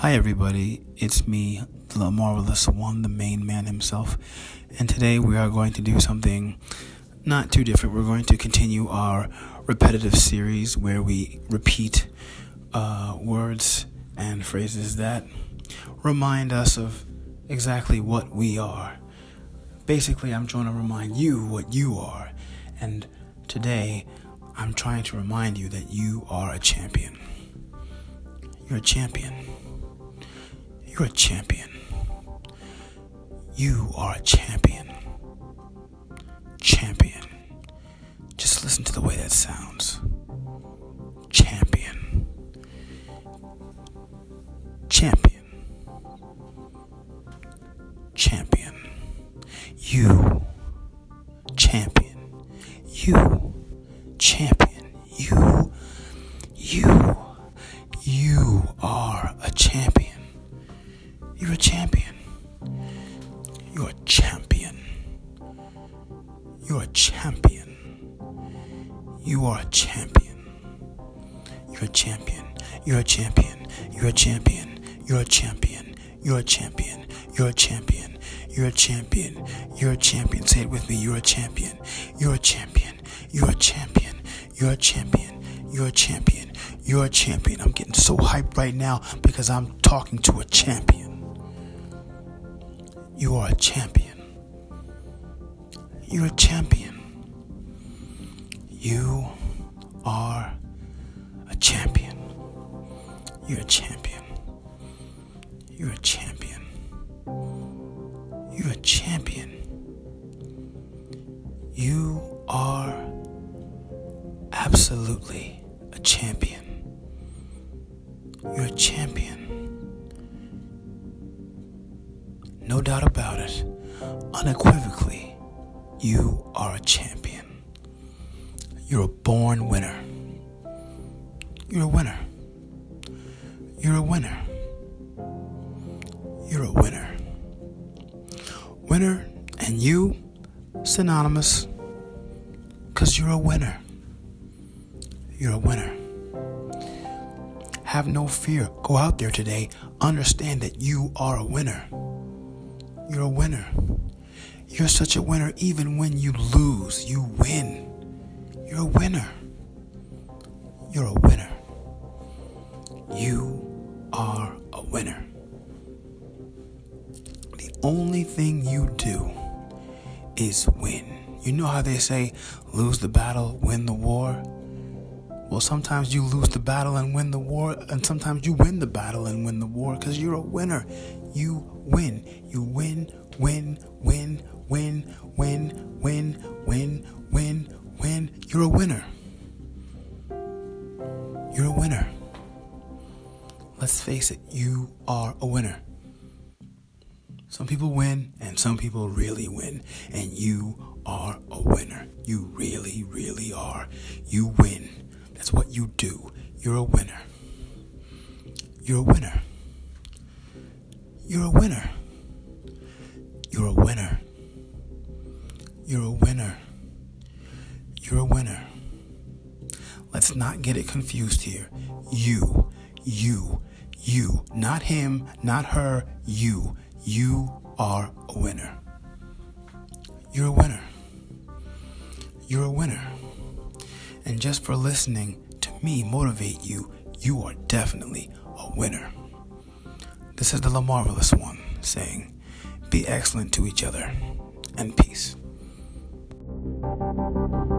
Hi, everybody. It's me, the marvelous one, the main man himself. And today we are going to do something not too different. We're going to continue our repetitive series where we repeat uh, words and phrases that remind us of exactly what we are. Basically, I'm trying to remind you what you are. And today, I'm trying to remind you that you are a champion. You're a champion. You're a champion. You are a champion. Champion. Just listen to the way that sounds. Champion. Champion. Champion. You. Champion. You. You're a champion. You are a champion. You're a champion. You're a champion. You're a champion. You're a champion. You're a champion. You're a champion. You're a champion. You're a champion. Say it with me. You're a champion. You're a champion. You're a champion. You're a champion. You're a champion. You're a champion. I'm getting so hyped right now because I'm talking to a champion. You are a champion. You're a champion. You are a champion. You're a champion. You're a champion. You're a champion. You are absolutely a champion. You're a champion. No doubt about it. Unequivocally, you are a champion. You're a born winner. You're a winner. You're a winner. You're a winner. Winner and you, synonymous, because you're a winner. You're a winner. Have no fear. Go out there today. Understand that you are a winner. You're a winner. You're such a winner even when you lose, you win. You're a winner. You're a winner. You are a winner. The only thing you do is win. You know how they say, lose the battle, win the war? Well, sometimes you lose the battle and win the war, and sometimes you win the battle and win the war because you're a winner. You win. You win, win, win, win, win, win, win, win, win. You're a winner. You're a winner. Let's face it, you are a winner. Some people win and some people really win, and you are a winner. You really, really are. You win. That's what you do. You're a winner. You're a winner. You're a winner. You're a winner. You're a winner. You're a winner. Let's not get it confused here. You, you, you, not him, not her, you. You are a winner. You're a winner. You're a winner. And just for listening to me motivate you, you are definitely a winner. This is the La Marvelous One saying, Be excellent to each other and peace. Thank you.